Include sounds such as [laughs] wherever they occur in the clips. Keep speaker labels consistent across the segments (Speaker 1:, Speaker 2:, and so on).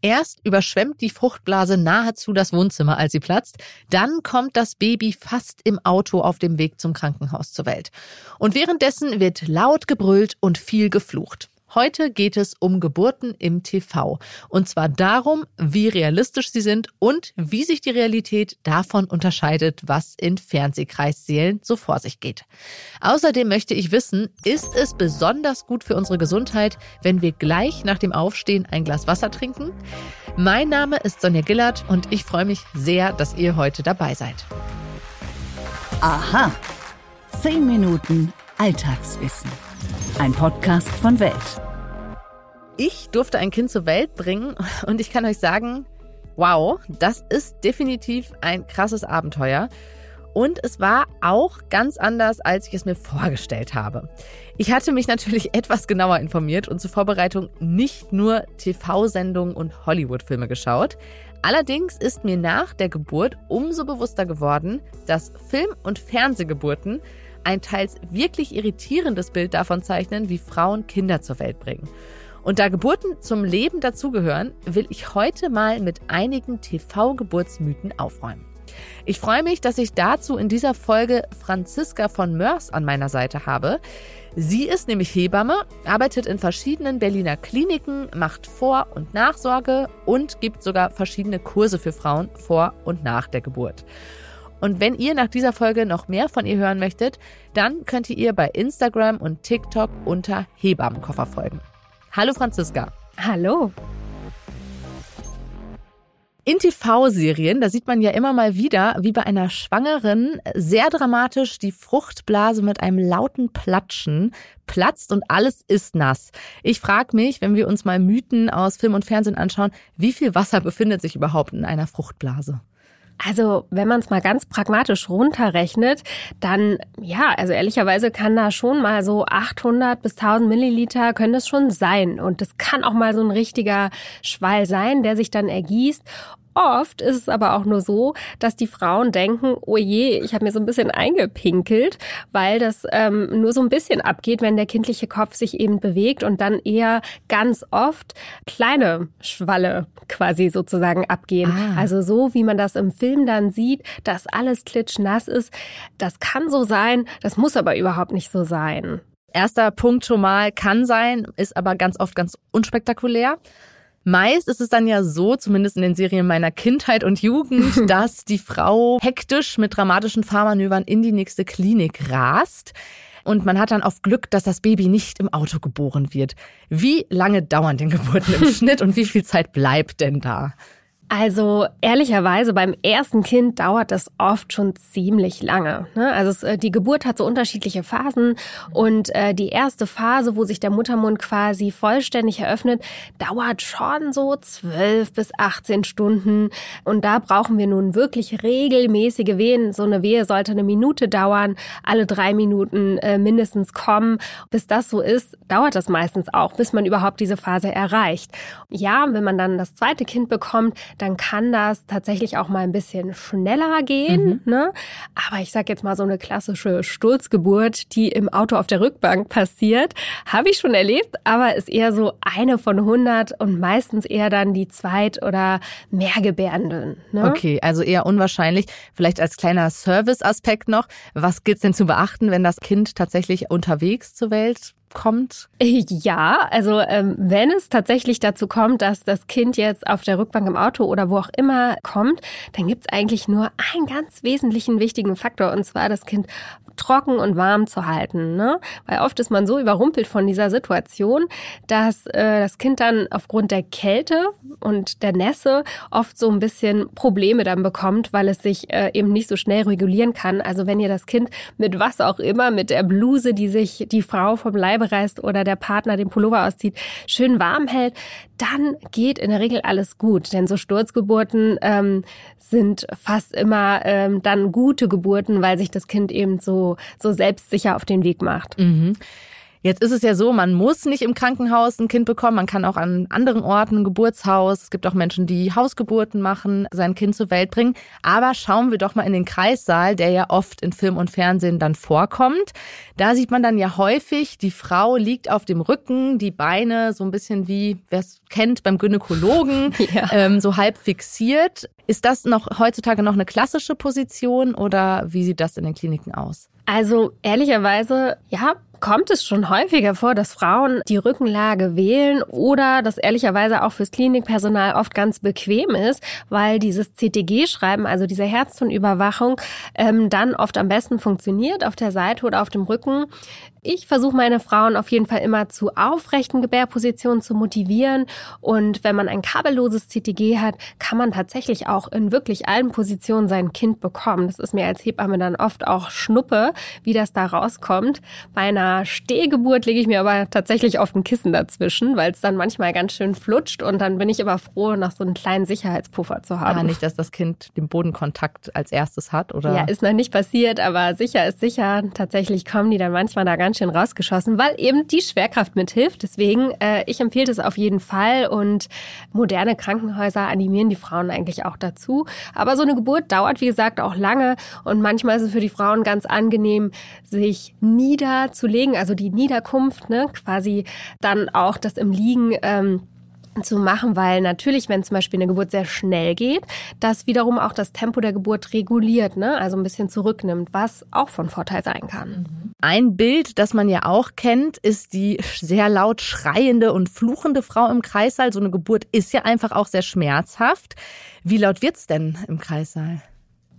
Speaker 1: Erst überschwemmt die Fruchtblase nahezu das Wohnzimmer, als sie platzt. Dann kommt das Baby fast im Auto auf dem Weg zum Krankenhaus zur Welt. Und währenddessen wird laut gebrüllt und viel geflucht. Heute geht es um Geburten im TV. Und zwar darum, wie realistisch sie sind und wie sich die Realität davon unterscheidet, was in Fernsehkreissälen so vor sich geht. Außerdem möchte ich wissen, ist es besonders gut für unsere Gesundheit, wenn wir gleich nach dem Aufstehen ein Glas Wasser trinken? Mein Name ist Sonja Gillard und ich freue mich sehr, dass ihr heute dabei seid.
Speaker 2: Aha. Zehn Minuten Alltagswissen. Ein Podcast von Welt.
Speaker 1: Ich durfte ein Kind zur Welt bringen [laughs] und ich kann euch sagen, wow, das ist definitiv ein krasses Abenteuer. Und es war auch ganz anders, als ich es mir vorgestellt habe. Ich hatte mich natürlich [laughs] etwas genauer informiert und zur Vorbereitung nicht nur TV-Sendungen und Hollywood-Filme geschaut. Allerdings ist mir nach der Geburt umso bewusster geworden, dass Film- und Fernsehgeburten ein teils wirklich irritierendes Bild davon zeichnen, wie Frauen Kinder zur Welt bringen. Und da Geburten zum Leben dazugehören, will ich heute mal mit einigen TV-Geburtsmythen aufräumen. Ich freue mich, dass ich dazu in dieser Folge Franziska von Mörs an meiner Seite habe. Sie ist nämlich Hebamme, arbeitet in verschiedenen Berliner Kliniken, macht Vor- und Nachsorge und gibt sogar verschiedene Kurse für Frauen vor und nach der Geburt. Und wenn ihr nach dieser Folge noch mehr von ihr hören möchtet, dann könnt ihr ihr bei Instagram und TikTok unter Hebammenkoffer folgen. Hallo Franziska.
Speaker 3: Hallo.
Speaker 1: In TV-Serien, da sieht man ja immer mal wieder, wie bei einer Schwangeren sehr dramatisch die Fruchtblase mit einem lauten Platschen platzt und alles ist nass. Ich frage mich, wenn wir uns mal Mythen aus Film und Fernsehen anschauen, wie viel Wasser befindet sich überhaupt in einer Fruchtblase?
Speaker 3: Also, wenn man es mal ganz pragmatisch runterrechnet, dann, ja, also ehrlicherweise kann da schon mal so 800 bis 1000 Milliliter können das schon sein. Und das kann auch mal so ein richtiger Schwall sein, der sich dann ergießt. Oft ist es aber auch nur so, dass die Frauen denken, oh je, ich habe mir so ein bisschen eingepinkelt, weil das ähm, nur so ein bisschen abgeht, wenn der kindliche Kopf sich eben bewegt und dann eher ganz oft kleine Schwalle quasi sozusagen abgehen. Ah. Also so, wie man das im Film dann sieht, dass alles klitschnass ist, das kann so sein, das muss aber überhaupt nicht so sein.
Speaker 1: Erster Punkt schon mal kann sein, ist aber ganz oft ganz unspektakulär. Meist ist es dann ja so, zumindest in den Serien meiner Kindheit und Jugend, [laughs] dass die Frau hektisch mit dramatischen Fahrmanövern in die nächste Klinik rast. Und man hat dann auf Glück, dass das Baby nicht im Auto geboren wird. Wie lange dauern denn Geburten im [laughs] Schnitt und wie viel Zeit bleibt denn da?
Speaker 3: Also ehrlicherweise beim ersten Kind dauert das oft schon ziemlich lange. Ne? Also es, äh, die Geburt hat so unterschiedliche Phasen und äh, die erste Phase, wo sich der Muttermund quasi vollständig eröffnet, dauert schon so zwölf bis 18 Stunden und da brauchen wir nun wirklich regelmäßige Wehen. So eine Wehe sollte eine Minute dauern, alle drei Minuten äh, mindestens kommen. Bis das so ist, dauert das meistens auch, bis man überhaupt diese Phase erreicht. Ja, wenn man dann das zweite Kind bekommt, dann kann das tatsächlich auch mal ein bisschen schneller gehen. Mhm. Ne? Aber ich sag jetzt mal so eine klassische Sturzgeburt, die im Auto auf der Rückbank passiert, habe ich schon erlebt, aber ist eher so eine von 100 und meistens eher dann die Zweit- oder Mehrgebärenden.
Speaker 1: Ne? Okay, also eher unwahrscheinlich. Vielleicht als kleiner Service-Aspekt noch. Was gilt's denn zu beachten, wenn das Kind tatsächlich unterwegs zur Welt kommt?
Speaker 3: Ja, also ähm, wenn es tatsächlich dazu kommt, dass das Kind jetzt auf der Rückbank im Auto oder wo auch immer kommt, dann gibt es eigentlich nur einen ganz wesentlichen wichtigen Faktor und zwar das Kind trocken und warm zu halten. Ne? Weil oft ist man so überrumpelt von dieser Situation, dass äh, das Kind dann aufgrund der Kälte und der Nässe oft so ein bisschen Probleme dann bekommt, weil es sich äh, eben nicht so schnell regulieren kann. Also wenn ihr das Kind mit was auch immer, mit der Bluse, die sich die Frau vom Leibe reißt oder der Partner den Pullover auszieht, schön warm hält, dann geht in der Regel alles gut. Denn so Sturzgeburten ähm, sind fast immer ähm, dann gute Geburten, weil sich das Kind eben so, so selbstsicher auf den Weg macht.
Speaker 1: Mhm. Jetzt ist es ja so, man muss nicht im Krankenhaus ein Kind bekommen, man kann auch an anderen Orten ein Geburtshaus. Es gibt auch Menschen, die Hausgeburten machen, sein Kind zur Welt bringen. Aber schauen wir doch mal in den Kreissaal, der ja oft in Film und Fernsehen dann vorkommt. Da sieht man dann ja häufig, die Frau liegt auf dem Rücken, die Beine so ein bisschen wie, wer es kennt, beim Gynäkologen, [laughs] ja. ähm, so halb fixiert. Ist das noch heutzutage noch eine klassische Position oder wie sieht das in den Kliniken aus?
Speaker 3: Also ehrlicherweise, ja, kommt es schon häufiger vor, dass Frauen die Rückenlage wählen oder das ehrlicherweise auch fürs Klinikpersonal oft ganz bequem ist, weil dieses CTG-Schreiben, also diese Herztonüberwachung, ähm, dann oft am besten funktioniert auf der Seite oder auf dem Rücken. Ich versuche meine Frauen auf jeden Fall immer zu aufrechten Gebärpositionen zu motivieren. Und wenn man ein kabelloses CTG hat, kann man tatsächlich auch in wirklich allen Positionen sein Kind bekommen. Das ist mir als Hebamme dann oft auch Schnuppe, wie das da rauskommt. Bei einer Stehgeburt lege ich mir aber tatsächlich oft ein Kissen dazwischen, weil es dann manchmal ganz schön flutscht. Und dann bin ich immer froh, noch so einen kleinen Sicherheitspuffer zu haben.
Speaker 1: Ja, nicht, dass das Kind den Bodenkontakt als erstes hat, oder?
Speaker 3: Ja, ist noch nicht passiert, aber sicher ist sicher. Tatsächlich kommen die dann manchmal da ganz schön rausgeschossen, weil eben die Schwerkraft mithilft. Deswegen, äh, ich empfehle das auf jeden Fall und moderne Krankenhäuser animieren die Frauen eigentlich auch dazu. Aber so eine Geburt dauert, wie gesagt, auch lange und manchmal ist es für die Frauen ganz angenehm, sich niederzulegen, also die Niederkunft, ne, quasi dann auch das im Liegen. Ähm, zu machen, weil natürlich, wenn zum Beispiel eine Geburt sehr schnell geht, das wiederum auch das Tempo der Geburt reguliert, ne? also ein bisschen zurücknimmt, was auch von Vorteil sein kann.
Speaker 1: Ein Bild, das man ja auch kennt, ist die sehr laut schreiende und fluchende Frau im Kreissaal. So eine Geburt ist ja einfach auch sehr schmerzhaft. Wie laut wird's denn im Kreissaal?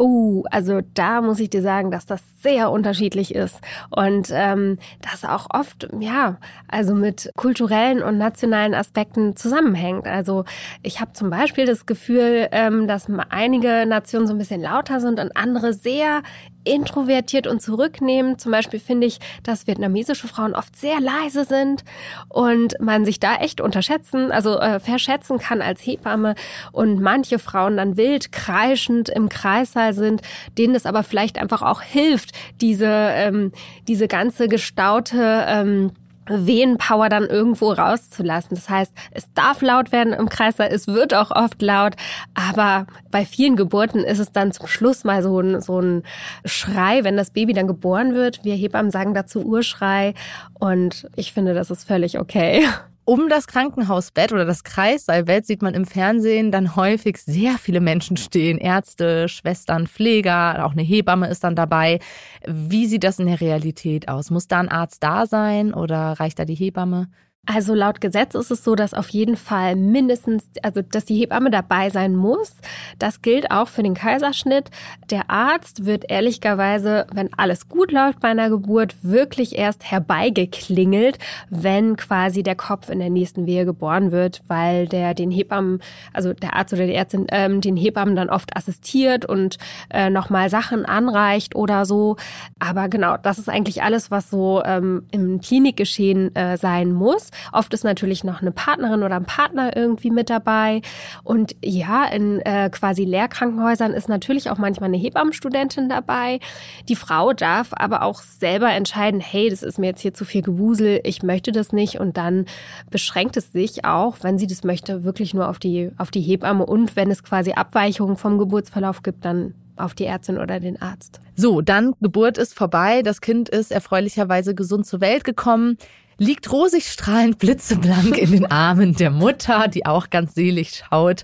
Speaker 3: Oh, also da muss ich dir sagen, dass das sehr unterschiedlich ist und ähm, das auch oft, ja, also mit kulturellen und nationalen Aspekten zusammenhängt. Also ich habe zum Beispiel das Gefühl, ähm, dass einige Nationen so ein bisschen lauter sind und andere sehr introvertiert und zurücknehmend. Zum Beispiel finde ich, dass vietnamesische Frauen oft sehr leise sind und man sich da echt unterschätzen, also äh, verschätzen kann als Hebamme und manche Frauen dann wild kreischend im Kreissaal sind, denen es aber vielleicht einfach auch hilft, diese, ähm, diese ganze gestaute ähm, Wehenpower dann irgendwo rauszulassen. Das heißt, es darf laut werden im Kreislauf, es wird auch oft laut, aber bei vielen Geburten ist es dann zum Schluss mal so ein, so ein Schrei, wenn das Baby dann geboren wird. Wir Hebammen sagen dazu Urschrei und ich finde, das ist völlig okay.
Speaker 1: Um das Krankenhausbett oder das Kreissaalbett sieht man im Fernsehen dann häufig sehr viele Menschen stehen. Ärzte, Schwestern, Pfleger, auch eine Hebamme ist dann dabei. Wie sieht das in der Realität aus? Muss da ein Arzt da sein oder reicht da die Hebamme?
Speaker 3: Also laut Gesetz ist es so, dass auf jeden Fall mindestens, also dass die Hebamme dabei sein muss. Das gilt auch für den Kaiserschnitt. Der Arzt wird ehrlicherweise, wenn alles gut läuft bei einer Geburt, wirklich erst herbeigeklingelt, wenn quasi der Kopf in der nächsten Wehe geboren wird, weil der den Hebammen, also der Arzt oder die Ärztin, ähm, den Hebammen dann oft assistiert und äh, nochmal Sachen anreicht oder so. Aber genau, das ist eigentlich alles, was so ähm, im Klinikgeschehen äh, sein muss. Oft ist natürlich noch eine Partnerin oder ein Partner irgendwie mit dabei. Und ja, in äh, quasi Lehrkrankenhäusern ist natürlich auch manchmal eine Hebammenstudentin dabei. Die Frau darf aber auch selber entscheiden, hey, das ist mir jetzt hier zu viel Gewusel, ich möchte das nicht. Und dann beschränkt es sich auch, wenn sie das möchte, wirklich nur auf die, auf die Hebamme. Und wenn es quasi Abweichungen vom Geburtsverlauf gibt, dann auf die Ärztin oder den Arzt.
Speaker 1: So, dann Geburt ist vorbei, das Kind ist erfreulicherweise gesund zur Welt gekommen liegt rosig strahlend blitzeblank in den Armen der Mutter, die auch ganz selig schaut.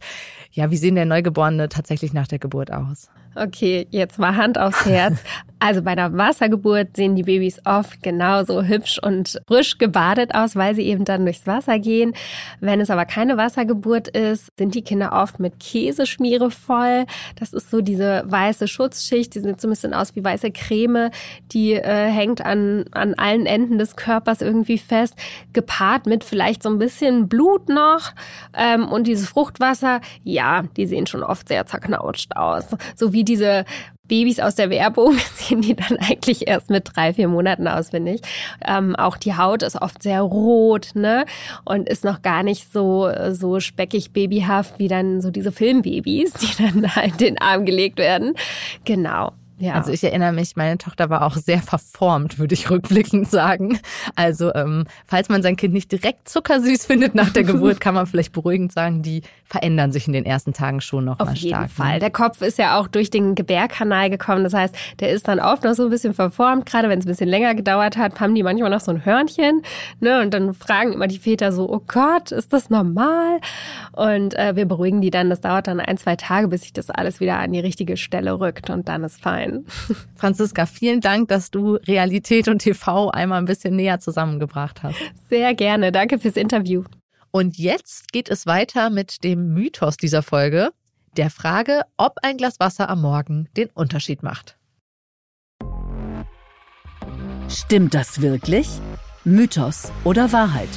Speaker 1: Ja, wie sehen der Neugeborene tatsächlich nach der Geburt aus?
Speaker 3: Okay, jetzt mal Hand aufs Herz. [laughs] Also bei einer Wassergeburt sehen die Babys oft genauso hübsch und frisch gebadet aus, weil sie eben dann durchs Wasser gehen. Wenn es aber keine Wassergeburt ist, sind die Kinder oft mit Käseschmiere voll. Das ist so diese weiße Schutzschicht, die sieht so ein bisschen aus wie weiße Creme, die äh, hängt an, an allen Enden des Körpers irgendwie fest, gepaart mit vielleicht so ein bisschen Blut noch. Ähm, und dieses Fruchtwasser, ja, die sehen schon oft sehr zerknautscht aus. So wie diese Babys aus der Werbung [laughs] sehen die dann eigentlich erst mit drei, vier Monaten aus, finde ich. Ähm, auch die Haut ist oft sehr rot, ne? Und ist noch gar nicht so, so speckig babyhaft wie dann so diese Filmbabys, [laughs] die dann da in den Arm gelegt werden. Genau.
Speaker 1: Ja. Also ich erinnere mich, meine Tochter war auch sehr verformt, würde ich rückblickend sagen. Also ähm, falls man sein Kind nicht direkt zuckersüß findet nach der Geburt, [laughs] kann man vielleicht beruhigend sagen, die verändern sich in den ersten Tagen schon noch
Speaker 3: Auf
Speaker 1: mal
Speaker 3: stark. Auf
Speaker 1: jeden
Speaker 3: Fall. Ne? Der Kopf ist ja auch durch den Gebärkanal gekommen. Das heißt, der ist dann oft noch so ein bisschen verformt. Gerade wenn es ein bisschen länger gedauert hat, haben die manchmal noch so ein Hörnchen. Ne? Und dann fragen immer die Väter so, oh Gott, ist das normal? Und äh, wir beruhigen die dann. Das dauert dann ein, zwei Tage, bis sich das alles wieder an die richtige Stelle rückt. Und dann ist fein.
Speaker 1: Franziska, vielen Dank, dass du Realität und TV einmal ein bisschen näher zusammengebracht hast.
Speaker 3: Sehr gerne. Danke fürs Interview.
Speaker 1: Und jetzt geht es weiter mit dem Mythos dieser Folge, der Frage, ob ein Glas Wasser am Morgen den Unterschied macht.
Speaker 2: Stimmt das wirklich? Mythos oder Wahrheit?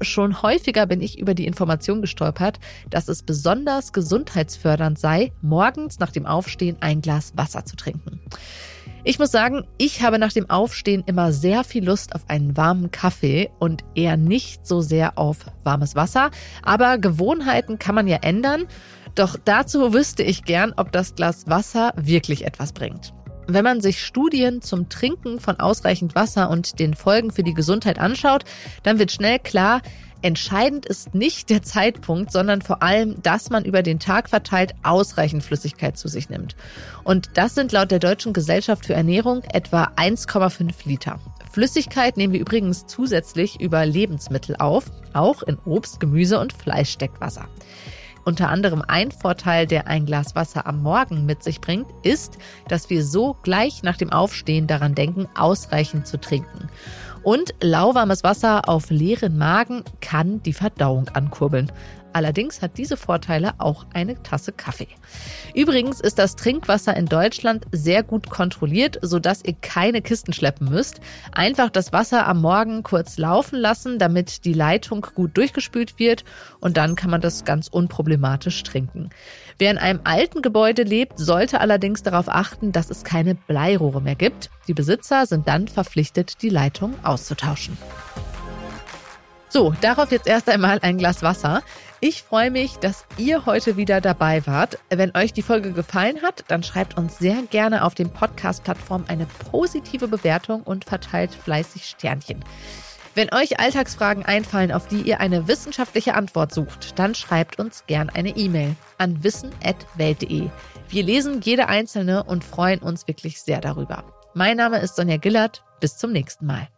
Speaker 1: Schon häufiger bin ich über die Information gestolpert, dass es besonders gesundheitsfördernd sei, morgens nach dem Aufstehen ein Glas Wasser zu trinken. Ich muss sagen, ich habe nach dem Aufstehen immer sehr viel Lust auf einen warmen Kaffee und eher nicht so sehr auf warmes Wasser. Aber Gewohnheiten kann man ja ändern. Doch dazu wüsste ich gern, ob das Glas Wasser wirklich etwas bringt. Wenn man sich Studien zum Trinken von ausreichend Wasser und den Folgen für die Gesundheit anschaut, dann wird schnell klar, Entscheidend ist nicht der Zeitpunkt, sondern vor allem, dass man über den Tag verteilt ausreichend Flüssigkeit zu sich nimmt. Und das sind laut der Deutschen Gesellschaft für Ernährung etwa 1,5 Liter. Flüssigkeit nehmen wir übrigens zusätzlich über Lebensmittel auf, auch in Obst, Gemüse und Fleisch steckt Wasser. Unter anderem ein Vorteil, der ein Glas Wasser am Morgen mit sich bringt, ist, dass wir so gleich nach dem Aufstehen daran denken, ausreichend zu trinken. Und lauwarmes Wasser auf leeren Magen kann die Verdauung ankurbeln. Allerdings hat diese Vorteile auch eine Tasse Kaffee. Übrigens ist das Trinkwasser in Deutschland sehr gut kontrolliert, sodass ihr keine Kisten schleppen müsst. Einfach das Wasser am Morgen kurz laufen lassen, damit die Leitung gut durchgespült wird und dann kann man das ganz unproblematisch trinken. Wer in einem alten Gebäude lebt, sollte allerdings darauf achten, dass es keine Bleirohre mehr gibt. Die Besitzer sind dann verpflichtet, die Leitung auszutauschen. So, darauf jetzt erst einmal ein Glas Wasser. Ich freue mich, dass ihr heute wieder dabei wart. Wenn euch die Folge gefallen hat, dann schreibt uns sehr gerne auf den Podcast-Plattformen eine positive Bewertung und verteilt fleißig Sternchen. Wenn euch Alltagsfragen einfallen, auf die ihr eine wissenschaftliche Antwort sucht, dann schreibt uns gern eine E-Mail an wissen.welt.de. Wir lesen jede einzelne und freuen uns wirklich sehr darüber. Mein Name ist Sonja Gillert. Bis zum nächsten Mal.